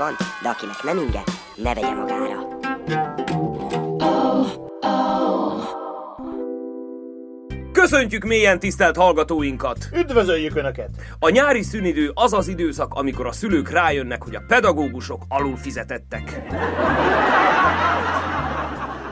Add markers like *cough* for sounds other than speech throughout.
van, de akinek nem inge, ne vegye magára. Köszöntjük mélyen tisztelt hallgatóinkat! Üdvözöljük Önöket! A nyári szünidő az az időszak, amikor a szülők rájönnek, hogy a pedagógusok alul fizetettek.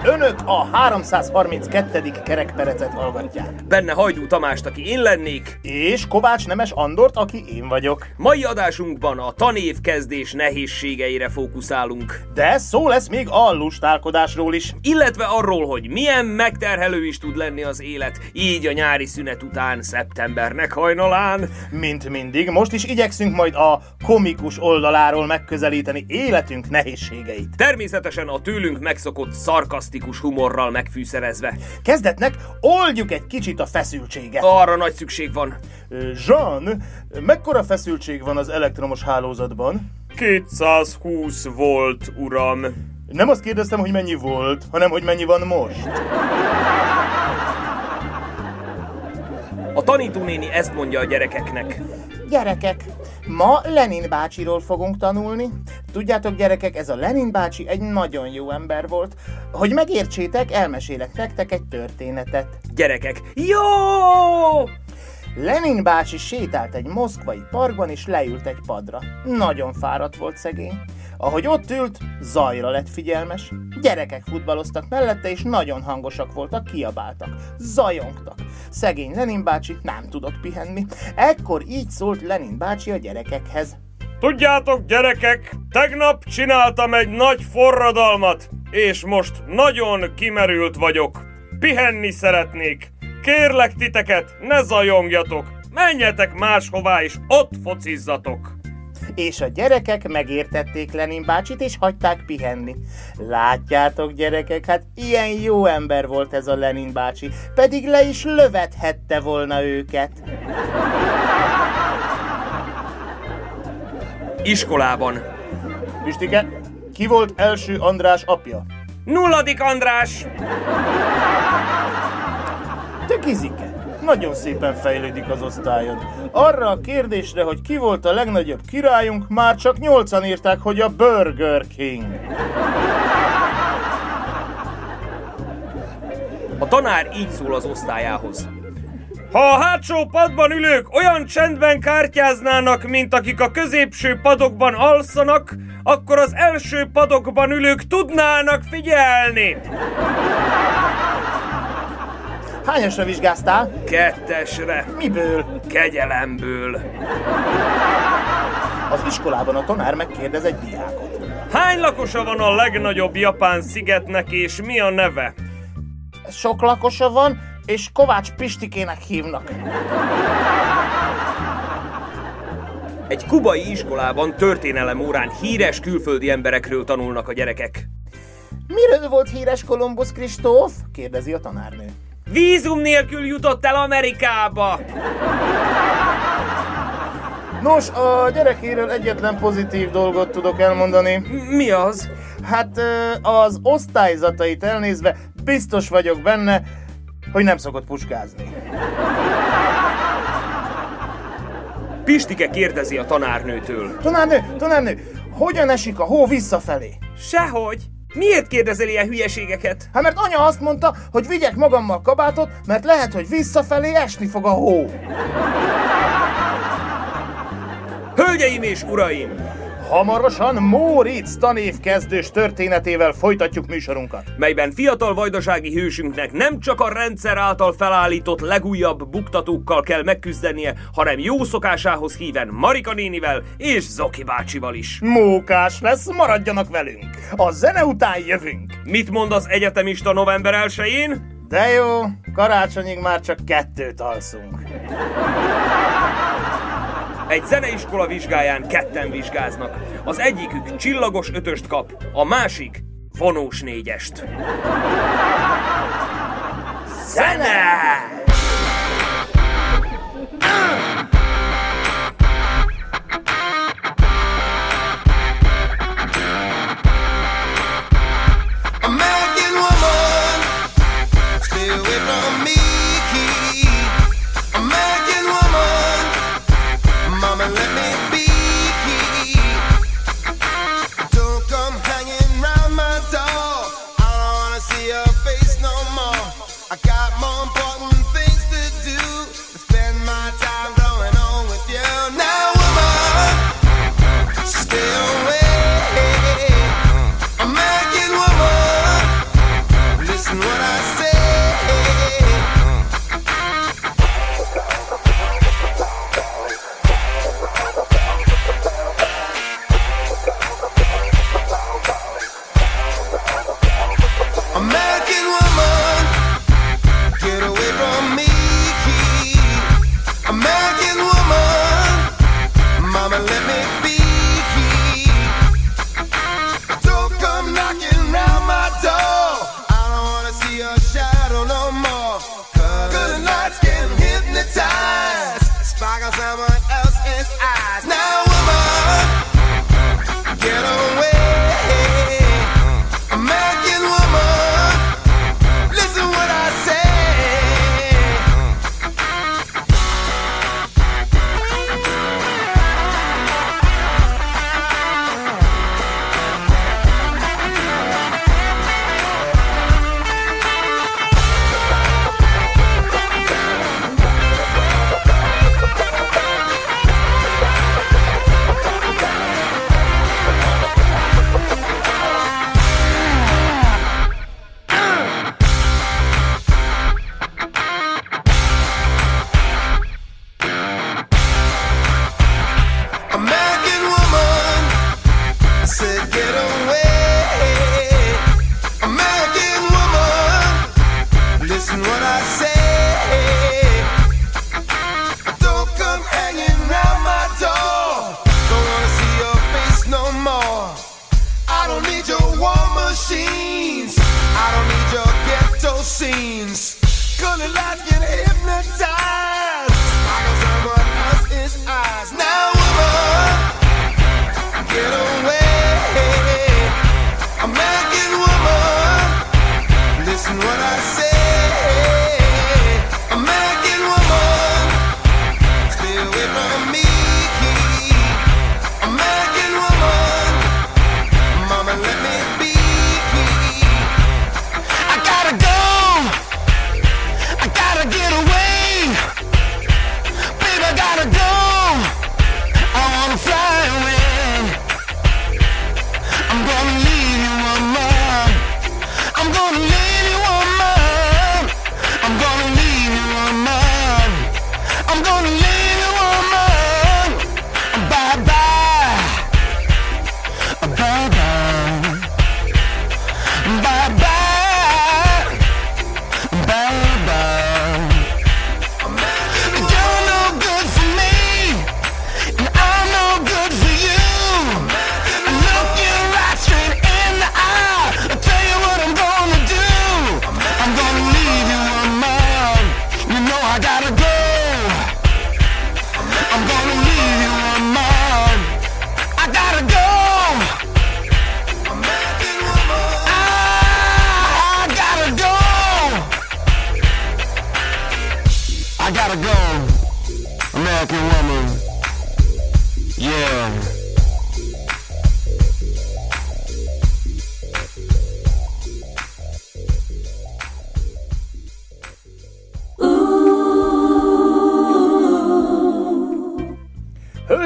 Önök a 332. kerekperecet hallgatják. Benne Hajdú Tamást, aki én lennék. És Kovács Nemes Andort, aki én vagyok. Mai adásunkban a tanév kezdés nehézségeire fókuszálunk. De szó lesz még a lustálkodásról is. Illetve arról, hogy milyen megterhelő is tud lenni az élet, így a nyári szünet után, szeptembernek hajnalán. Mint mindig, most is igyekszünk majd a komikus oldaláról megközelíteni életünk nehézségeit. Természetesen a tőlünk megszokott szarkasztikus humorral megfűszerezve. Kezdetnek oldjuk egy kicsit a feszültséget. Arra nagy szükség van. Jean, mekkora feszültség van az elektromos hálózatban? 220 volt, uram. Nem azt kérdeztem, hogy mennyi volt, hanem hogy mennyi van most. A tanítónéni ezt mondja a gyerekeknek. Gyerekek, ma Lenin bácsiról fogunk tanulni. Tudjátok gyerekek, ez a Lenin bácsi egy nagyon jó ember volt. Hogy megértsétek, elmesélek nektek egy történetet. Gyerekek, jó! Lenin bácsi sétált egy moszkvai parkban és leült egy padra. Nagyon fáradt volt szegény. Ahogy ott ült, zajra lett figyelmes. Gyerekek futballoztak mellette, és nagyon hangosak voltak, kiabáltak. Zajongtak. Szegény Lenin bácsi nem tudott pihenni. Ekkor így szólt Lenin bácsi a gyerekekhez. Tudjátok, gyerekek, tegnap csináltam egy nagy forradalmat, és most nagyon kimerült vagyok. Pihenni szeretnék. Kérlek titeket, ne zajongjatok. Menjetek máshová, és ott focizzatok. És a gyerekek megértették Lenin bácsit, és hagyták pihenni. Látjátok, gyerekek, hát ilyen jó ember volt ez a Lenin bácsi, pedig le is lövethette volna őket. Iskolában. Pistike, ki volt első András apja? Nulladik András! Te kizike, nagyon szépen fejlődik az osztályod. Arra a kérdésre, hogy ki volt a legnagyobb királyunk, már csak nyolcan írták, hogy a Burger King. A tanár így szól az osztályához. Ha a hátsó padban ülők olyan csendben kártyáznának, mint akik a középső padokban alszanak, akkor az első padokban ülők tudnának figyelni. Hányasra vizsgáztál? Kettesre. Miből? Kegyelemből. Az iskolában a tanár megkérdez egy diákot. Hány lakosa van a legnagyobb japán szigetnek, és mi a neve? Sok lakosa van, és Kovács Pistikének hívnak. Egy kubai iskolában történelem órán híres külföldi emberekről tanulnak a gyerekek. Miről volt híres Kolumbusz Kristóf? kérdezi a tanárnő. Vízum nélkül jutott el Amerikába! Nos, a gyerekéről egyetlen pozitív dolgot tudok elmondani. Mi az? Hát az osztályzatait elnézve biztos vagyok benne, hogy nem szokott puskázni. Pistike kérdezi a tanárnőtől. Tanárnő, tanárnő, hogyan esik a hó visszafelé? Sehogy. Miért kérdezel ilyen hülyeségeket? Hát mert anya azt mondta, hogy vigyek magammal kabátot, mert lehet, hogy visszafelé esni fog a hó. Hölgyeim és uraim! Hamarosan Móricz tanévkezdős történetével folytatjuk műsorunkat. melyben fiatal vajdasági hősünknek nem csak a rendszer által felállított legújabb buktatókkal kell megküzdenie, hanem jó szokásához híven Marika nénivel és Zoki bácsival is. Mókás lesz, maradjanak velünk. A zene után jövünk. Mit mond az egyetemista november 1-én? De jó, karácsonyig már csak kettőt alszunk. Egy zeneiskola vizsgáján ketten vizsgáznak. Az egyikük csillagos ötöst kap, a másik vonós négyest. Zene! Ah! I got more important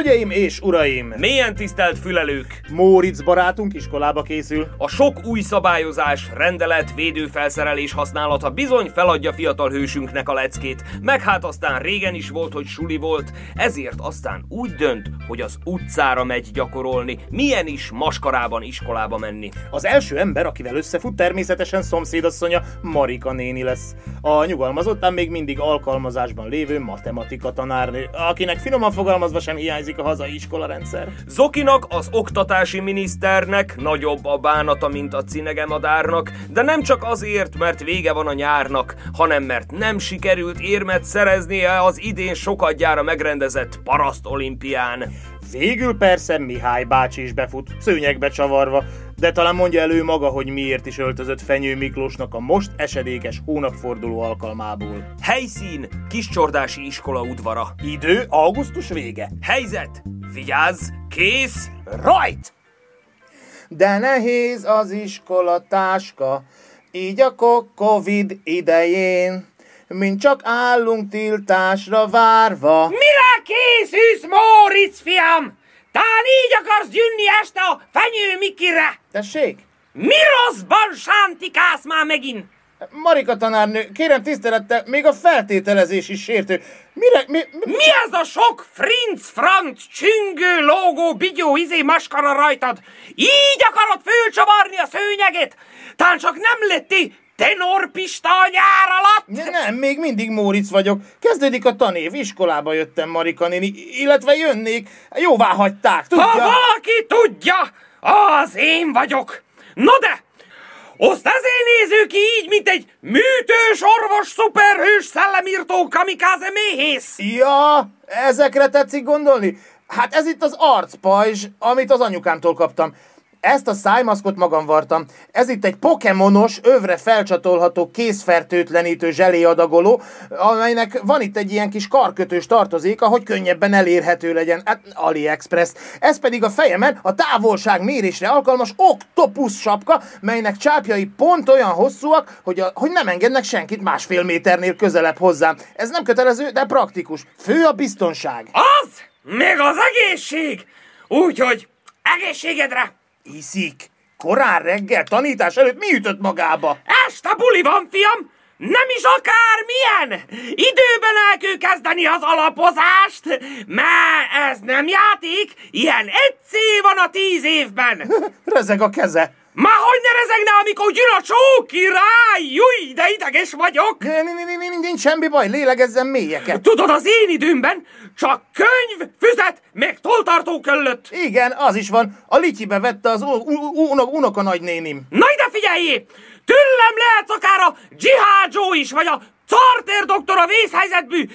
Hölgyeim és uraim! Milyen tisztelt fülelők! Móric barátunk iskolába készül. A sok új szabályozás, rendelet, védőfelszerelés használata bizony feladja fiatal hősünknek a leckét, meg hát aztán régen is volt, hogy suli volt, ezért aztán úgy dönt, hogy az utcára megy gyakorolni, milyen is maskarában iskolába menni. Az első ember, akivel összefut, természetesen szomszédasszonya Marika néni lesz. A nyugalmazottan még mindig alkalmazásban lévő matematika tanárnő, akinek finoman fogalmazva sem hiányzik hazai iskolarendszer. Zokinak, az oktatási miniszternek nagyobb a bánata, mint a cinegemadárnak, de nem csak azért, mert vége van a nyárnak, hanem mert nem sikerült érmet szereznie az idén sokadjára megrendezett paraszt olimpián. Végül persze Mihály bácsi is befut, szőnyegbe csavarva, de talán mondja elő maga, hogy miért is öltözött Fenyő Miklósnak a most esedékes hónapforduló alkalmából. Helyszín, Kiscsordási iskola udvara. Idő augusztus vége. Helyzet, vigyázz, kész, Rajt! De nehéz az iskola táska, így a Covid idején, mint csak állunk tiltásra várva. Mire készülsz, Móricz, fiam? Tán így akarsz gyűnni este a fenyő Mikire? Tessék? Mi rosszban sántikálsz már megint? Marika tanárnő, kérem tisztelettel, még a feltételezés is sértő. Mire, mi, mi, Mi ez a sok frinc, franc, csüngő, lógó, bigyó, izé, maskara rajtad? Így akarod fölcsavarni a szőnyeget? Tán csak nem lettél tenorpista a nyár alatt? Ne- Nem, még mindig Móricz vagyok. Kezdődik a tanév, iskolába jöttem Marika néni, illetve jönnék. Jóvá hagyták, tudja? Ha valaki tudja, az én vagyok. No de, azt ezért néző ki így, mint egy műtős orvos szuperhős szellemírtó kamikáze méhész. Ja, ezekre tetszik gondolni? Hát ez itt az arcpajzs, amit az anyukámtól kaptam. Ezt a szájmaszkot magam vartam. Ez itt egy pokémonos, övre felcsatolható készfertőtlenítő zseléadagoló, amelynek van itt egy ilyen kis karkötős tartozéka, hogy könnyebben elérhető legyen. Hát AliExpress. Ez pedig a fejemen a távolság mérésre alkalmas oktopusz sapka, melynek csápjai pont olyan hosszúak, hogy, a, hogy nem engednek senkit másfél méternél közelebb hozzám. Ez nem kötelező, de praktikus. Fő a biztonság. Az, meg az egészség. Úgyhogy egészségedre. Iszik. Korán reggel, tanítás előtt mi ütött magába? Este buli van, fiam! Nem is akármilyen! Időben el kell kezdeni az alapozást, mert ez nem játék, ilyen egy cél van a tíz évben. *laughs* Rezeg a keze. Már hogy ne rezegne, amikor jön a csók király! Júj, de ideges vagyok! Nincs, semmi baj, lélegezzen mélyeket. Tudod, az én időmben csak könyv, füzet, meg toltartó köllött. Igen, az is van. A lityibe vette az unoka nagynénim. Na ide figyeljé! Tőlem lehet akár a Joe is, vagy a Carter doktor a vészhelyzetbű.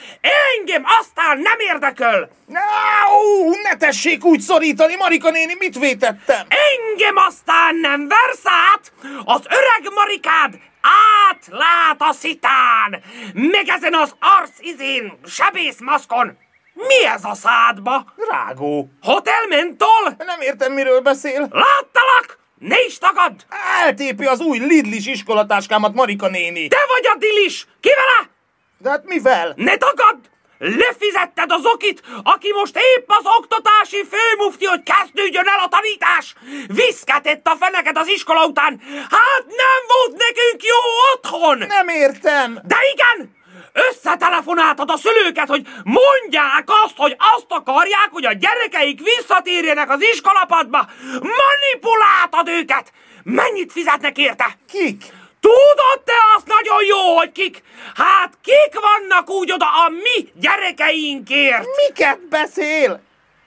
Engem aztán nem érdekel. Áú, ne tessék úgy szorítani, Marika néni, mit vétettem? Engem aztán nem versz át. Az öreg Marikád átlát a szitán. Meg ezen az arcizén, sebészmaszkon. Mi ez a szádba? Rágó. Hotel Mentol? Nem értem, miről beszél. Láttalak? Ne is tagad! Eltépi az új Lidlis iskolatáskámat, Marika néni. Te vagy a dilis! Ki vele? De hát mivel? Ne tagadd! Lefizetted az okit, aki most épp az oktatási főmufti, hogy kezdődjön el a tanítás! Viszketett a feneket az iskola után! Hát nem volt nekünk jó otthon! Nem értem. De igen! Összetelefonáltad a szülőket, hogy mondják azt, hogy azt akarják, hogy a gyerekeik visszatérjenek az iskolapadba! Manipuláltad őket! Mennyit fizetnek érte? Kik? Tudod te azt nagyon jó, hogy kik? Hát kik vannak úgy oda a mi gyerekeinkért? Miket beszél?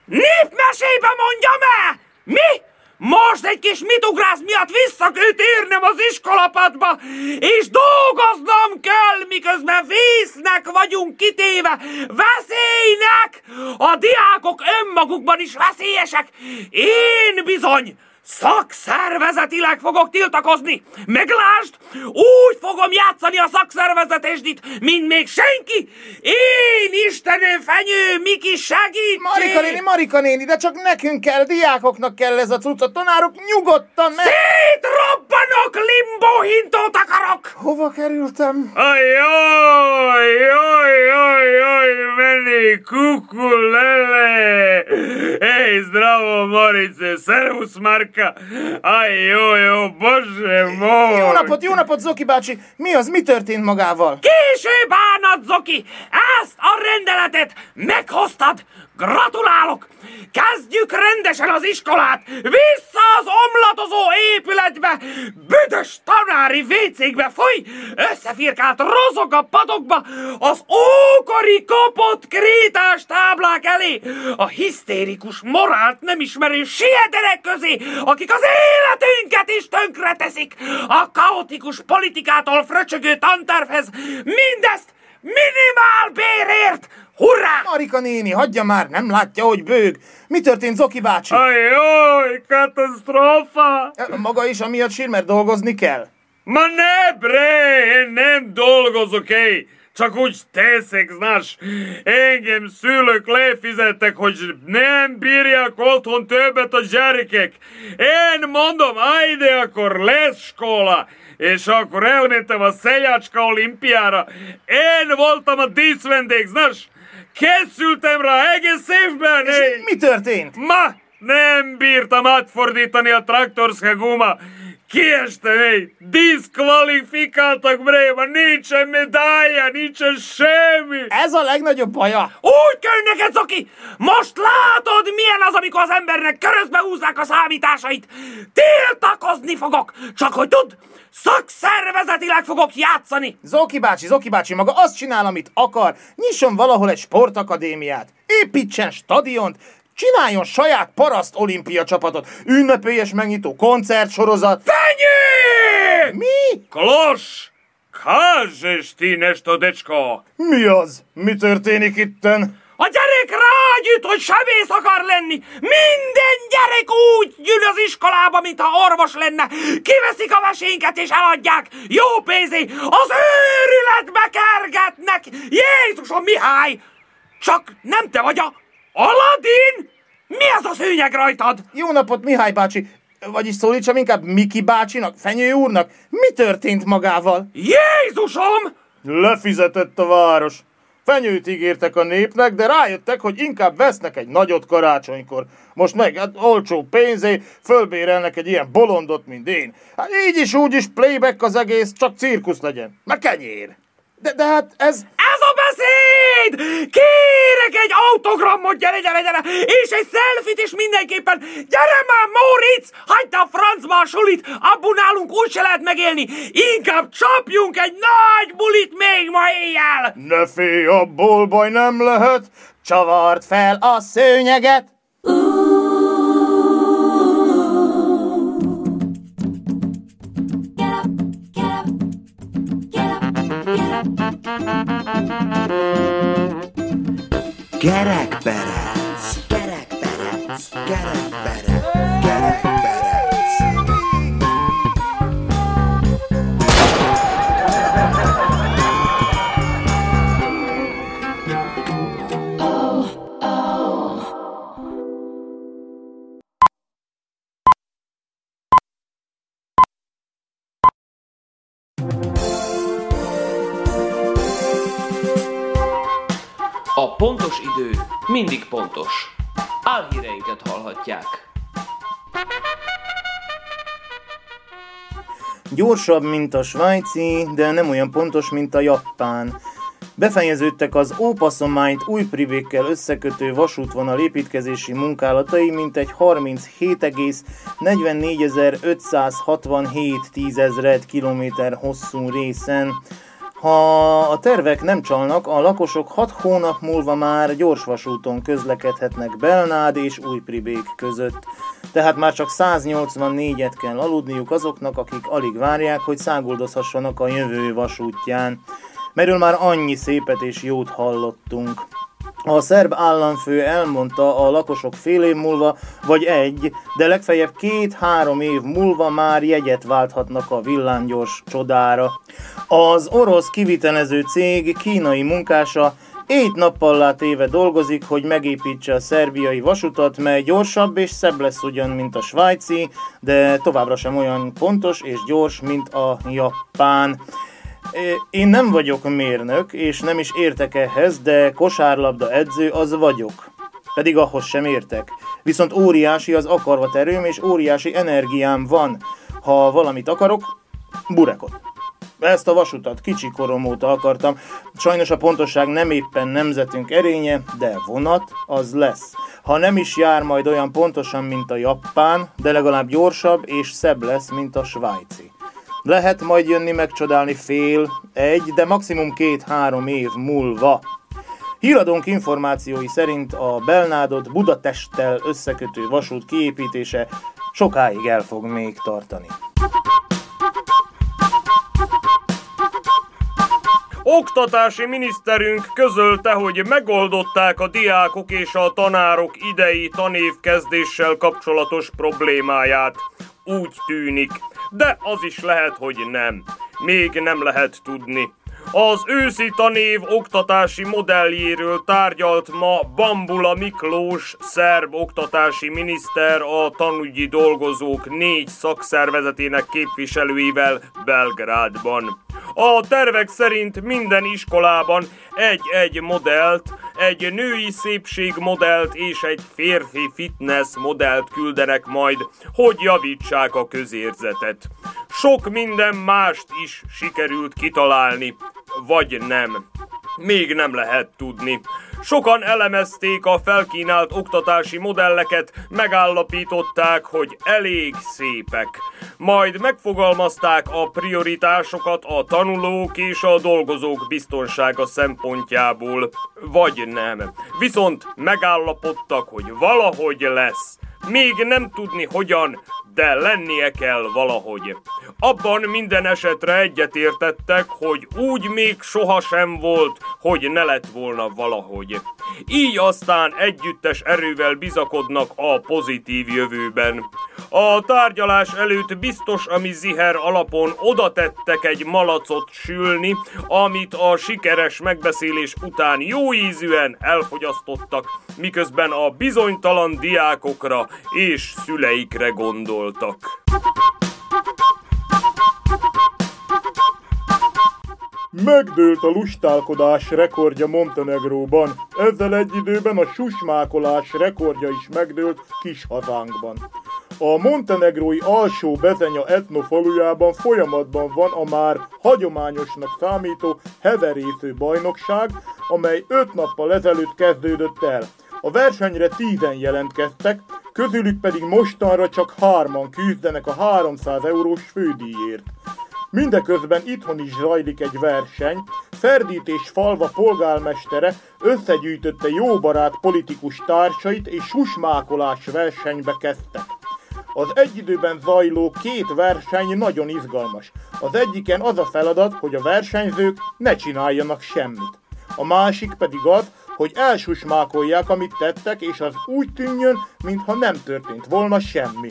Népmesébe mondjam el! Mi? Most egy kis mitugrász miatt vissza kell térnem az iskolapadba, és dolgoznom kell, miközben vésznek vagyunk kitéve, veszélynek! A diákok önmagukban is veszélyesek. Én bizony szakszervezetileg fogok tiltakozni. Meglásd, úgy fogom játszani a szakszervezetésdit, mint még senki. Én Istenem fenyő, Miki segítség! Marika néni, Marika néni, de csak nekünk kell, diákoknak kell ez a cucc, a tanárok nyugodtan meg... Szétrobbanok, limbo hintót akarok! Hova kerültem? Ajaj, jaj, jaj, jaj, menni, kukulele! Ej, zdravo, Morice, servus, Marko Anka! Aj, jó, jó, bozse, mój! Jó napot, jó napot, Zoki bácsi! Mi az, mi történt magával? Késő bánat, Zoki! Ezt a rendeletet meghoztad! Gratulálok! Kezdjük rendesen az iskolát! Vissza az omlatozó épületbe! Büdös tanári vécékbe foly! Összefirkált rozog a padokba az ókori kopott krétás táblák elé! A hisztérikus morált nem ismerő sieterek közé, akik az életünket is tönkre teszik! A kaotikus politikától fröcsögő tantervhez mindezt minimál bérért! Hurrá! Marika néni, hagyja már, nem látja, hogy bőg. Mi történt, Zoki bácsi? Aj, jó, katasztrófa! Maga is amiatt sír, mert dolgozni kell? Ma ne, bre, én nem dolgozok, ej! Csak úgy teszek, znaš, engem szülők lefizettek, hogy nem bírják otthon többet a gyerekek. Én mondom, ajde, akkor lesz skola. És akkor elmentem a Szejácska olimpiára. Én voltam a díszvendég, znaš, készültem rá egész évben, És ej! mi történt? Ma nem bírtam átfordítani a traktorska guma. Kiestem, ej! Diszkvalifikáltak, bre, ma nincsen medálja, nincsen semmi! Ez a legnagyobb baja. Úgy kell neked, Zoki! Most látod, milyen az, amikor az embernek körözbe húzzák a számításait! Tiltakozni fogok! Csak hogy tudd, szakszervezetileg fogok játszani! Zoki bácsi, Zoki bácsi, maga azt csinál, amit akar. Nyisson valahol egy sportakadémiát. Építsen stadiont, csináljon saját paraszt olimpia csapatot, ünnepélyes megnyitó koncertsorozat. Fenyő! Mi? Klos! Kažeš ti nešto, dečko? Mi az? Mi történik itten? A gyerek rágyüt, hogy sebész akar lenni! Minden gyerek úgy gyűl az iskolába, mintha orvos lenne! Kiveszik a vesénket és eladják! Jó pénzé! Az őrületbe kergetnek! Jézusom, Mihály! Csak nem te vagy a Aladin? Mi ez a szőnyeg rajtad? Jó napot, Mihály bácsi. Vagyis szólítsam inkább Miki bácsinak, Fenyő úrnak. Mi történt magával? Jézusom! Lefizetett a város. Fenyőt ígértek a népnek, de rájöttek, hogy inkább vesznek egy nagyot karácsonykor. Most meg hát olcsó pénzé fölbérelnek egy ilyen bolondot, mint én. Hát így is úgy is playback az egész, csak cirkusz legyen. Meg kenyér. De, de hát ez... Ez a beszéd! Kérek egy autogramot, gyere, gyere, gyere! És egy selfit is mindenképpen! Gyere már, Móricz! Hagyd a francba a sulit! Abból nálunk úgy se lehet megélni! Inkább csapjunk egy nagy bulit még ma éjjel! Ne félj, abból baj nem lehet. Csavart fel a szőnyeget. Gerekperec! Gerekperec! Gerekperec! Gerekperec! Pontos idő mindig pontos. Álhíreinket hallhatják. Gyorsabb, mint a svájci, de nem olyan pontos, mint a japán. Befejeződtek az Ópaszományt új privékkel összekötő vasútvonal építkezési munkálatai, mint egy 37,44.567 tízezred kilométer hosszú részen. Ha a tervek nem csalnak, a lakosok 6 hónap múlva már gyorsvasúton közlekedhetnek Belnád és Újpribék között. Tehát már csak 184-et kell aludniuk azoknak, akik alig várják, hogy száguldozhassanak a jövő vasútján. Merről már annyi szépet és jót hallottunk. A szerb államfő elmondta a lakosok fél év múlva, vagy egy, de legfeljebb két-három év múlva már jegyet válthatnak a villámgyors csodára. Az orosz kivitelező cég kínai munkása Ét nappal téve dolgozik, hogy megépítse a szerbiai vasutat, mely gyorsabb és szebb lesz ugyan, mint a svájci, de továbbra sem olyan pontos és gyors, mint a japán. Én nem vagyok mérnök, és nem is értek ehhez, de kosárlabda edző az vagyok. Pedig ahhoz sem értek. Viszont óriási az akarvat erőm, és óriási energiám van. Ha valamit akarok, burekot. Ezt a vasutat kicsi korom óta akartam. Sajnos a pontosság nem éppen nemzetünk erénye, de vonat az lesz. Ha nem is jár majd olyan pontosan, mint a japán, de legalább gyorsabb és szebb lesz, mint a svájci. Lehet majd jönni megcsodálni fél, egy, de maximum két-három év múlva. Híradónk információi szerint a Belnádot Budatesttel összekötő vasút kiépítése sokáig el fog még tartani. Oktatási miniszterünk közölte, hogy megoldották a diákok és a tanárok idei tanévkezdéssel kapcsolatos problémáját. Úgy tűnik. De az is lehet, hogy nem. Még nem lehet tudni. Az őszi tanév oktatási modelljéről tárgyalt ma Bambula Miklós, szerb oktatási miniszter a tanügyi dolgozók négy szakszervezetének képviselőivel Belgrádban. A tervek szerint minden iskolában egy-egy modellt, egy női szépség modellt és egy férfi fitness modellt küldenek majd, hogy javítsák a közérzetet. Sok minden mást is sikerült kitalálni, vagy nem. Még nem lehet tudni. Sokan elemezték a felkínált oktatási modelleket, megállapították, hogy elég szépek. Majd megfogalmazták a prioritásokat a tanulók és a dolgozók biztonsága szempontjából, vagy nem. Viszont megállapodtak, hogy valahogy lesz. Még nem tudni hogyan, de lennie kell valahogy. Abban minden esetre egyetértettek, hogy úgy még sohasem volt, hogy ne lett volna valahogy. Így aztán együttes erővel bizakodnak a pozitív jövőben. A tárgyalás előtt biztos, ami ziher alapon oda tettek egy malacot sülni, amit a sikeres megbeszélés után jó ízűen elfogyasztottak, miközben a bizonytalan diákokra és szüleikre gondoltak. Megdőlt a lustálkodás rekordja Montenegróban. Ezzel egy időben a susmákolás rekordja is megdőlt kis hazánkban. A montenegrói alsó bezenya etnofalujában folyamatban van a már hagyományosnak számító heverésző bajnokság, amely öt nappal ezelőtt kezdődött el. A versenyre tízen jelentkeztek, közülük pedig mostanra csak hárman küzdenek a 300 eurós fődíjért. Mindeközben itthon is zajlik egy verseny, Ferdít és Falva polgármestere összegyűjtötte jó barát politikus társait és susmákolás versenybe kezdtek. Az egy időben zajló két verseny nagyon izgalmas. Az egyiken az a feladat, hogy a versenyzők ne csináljanak semmit. A másik pedig az, hogy elsusmákolják, amit tettek, és az úgy tűnjön, mintha nem történt volna semmi.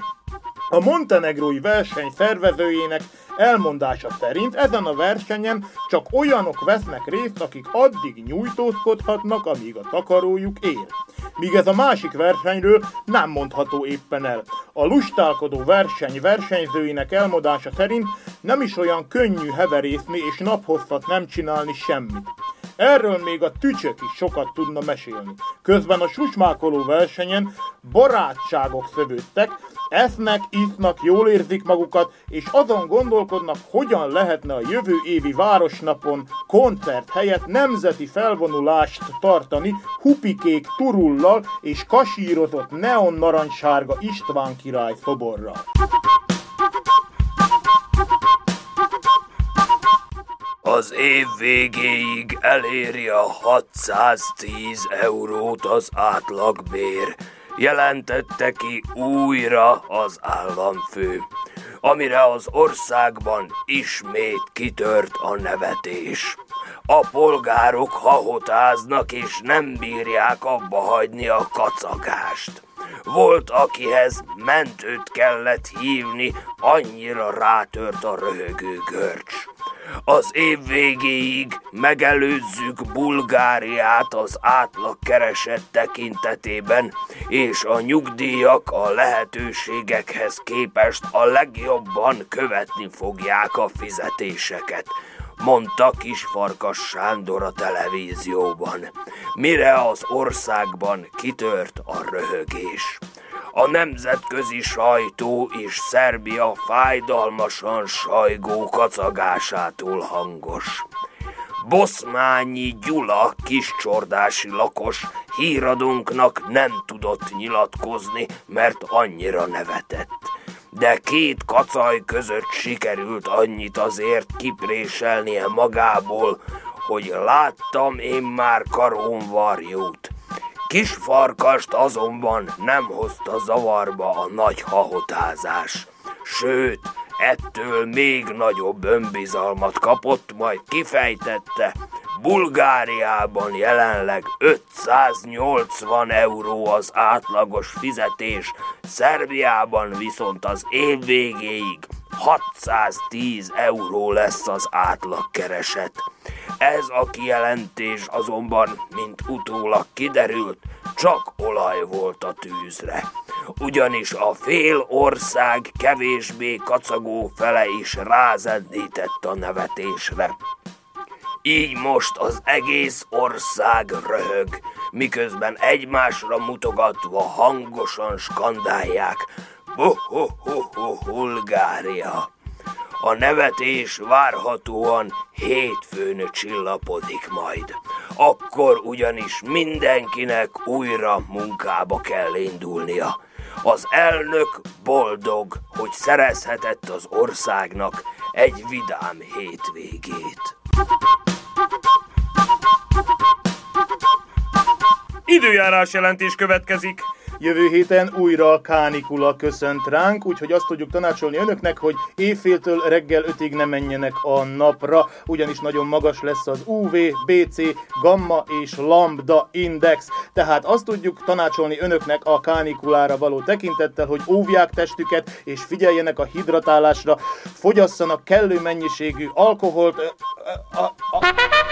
A montenegrói verseny szervezőjének elmondása szerint ezen a versenyen csak olyanok vesznek részt, akik addig nyújtózkodhatnak, amíg a takarójuk ér. Míg ez a másik versenyről nem mondható éppen el. A lustálkodó verseny versenyzőinek elmondása szerint nem is olyan könnyű heverészni és naphosszat nem csinálni semmit. Erről még a tücsök is sokat tudna mesélni. Közben a susmákoló versenyen barátságok szövődtek, esznek, isznak, jól érzik magukat, és azon gondolkodnak, hogyan lehetne a jövő évi városnapon koncert helyett nemzeti felvonulást tartani hupikék turullal és kasírozott neon narancssárga István király szoborral. az év végéig eléri a 610 eurót az átlagbér, jelentette ki újra az államfő, amire az országban ismét kitört a nevetés. A polgárok hahotáznak és nem bírják abba hagyni a kacagást. Volt, akihez mentőt kellett hívni, annyira rátört a röhögő görcs. Az év végéig megelőzzük Bulgáriát az átlag kereset tekintetében, és a nyugdíjak a lehetőségekhez képest a legjobban követni fogják a fizetéseket. Mondta kis Farkas Sándor a televízióban, mire az országban kitört a röhögés. A nemzetközi sajtó és Szerbia fájdalmasan sajgó kacagásától hangos. Boszmányi Gyula, kiscsordási lakos, híradónknak nem tudott nyilatkozni, mert annyira nevetett. De két kacaj között sikerült annyit azért kipréselnie magából, hogy láttam én már karón varjót. Kis farkast azonban nem hozta zavarba a nagy hahotázás. Sőt, ettől még nagyobb önbizalmat kapott, majd kifejtette, Bulgáriában jelenleg 580 euró az átlagos fizetés, Szerbiában viszont az év végéig 610 euró lesz az átlagkereset. Ez a kijelentés azonban, mint utólag kiderült, csak olaj volt a tűzre. Ugyanis a fél ország kevésbé kacagó fele is rázendített a nevetésre. Így most az egész ország röhög, miközben egymásra mutogatva hangosan skandálják Ho-ho-ho-ho, Bulgária! A nevetés várhatóan hétfőn csillapodik majd. Akkor ugyanis mindenkinek újra munkába kell indulnia. Az elnök boldog, hogy szerezhetett az országnak egy vidám hétvégét. Időjárás jelentés következik. Jövő héten újra kánikula köszönt ránk, úgyhogy azt tudjuk tanácsolni önöknek, hogy éjféltől reggel 5-ig ne menjenek a napra, ugyanis nagyon magas lesz az UV, BC, gamma és lambda index. Tehát azt tudjuk tanácsolni önöknek a kánikulára való tekintettel, hogy óvják testüket és figyeljenek a hidratálásra, fogyasszanak kellő mennyiségű alkoholt. ö, ö, a- a- I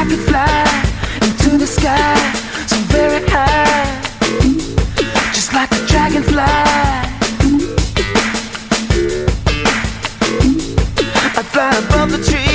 I could fly into the sky so very high, just like a dragonfly. I'd fly above the trees.